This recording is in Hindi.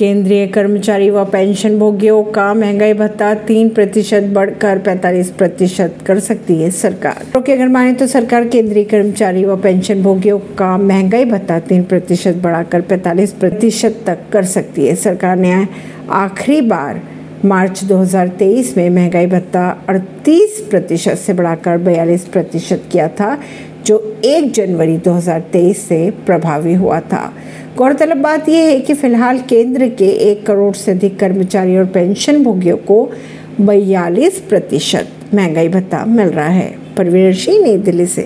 केंद्रीय कर्मचारी व पेंशन भोगियों का महँगाई भत्ता तीन प्रतिशत बढ़कर पैंतालीस प्रतिशत कर सकती है सरकार। तो अगर माने तो सरकार केंद्रीय कर्मचारी व पेंशन भोगियों का महँगाई भत्ता तीन प्रतिशत बढ़ाकर पैंतालीस प्रतिशत तक कर सकती है। सरकार ने आखिरी बार मार्च 2023 में महँगाई भत्ता 38 प्रतिशत से बढ़ाकर 42 प्रतिशत किया था, जो 1 जनवरी 2023 से प्रभावी हुआ था। गौरतलब बात यह है कि फ़िलहाल केंद्र के एक करोड़ से अधिक कर्मचारी और पेंशन भोगियों को बयालीस प्रतिशत महँगाई भत्ता मिल रहा है। परवीन सिंह, नई दिल्ली से।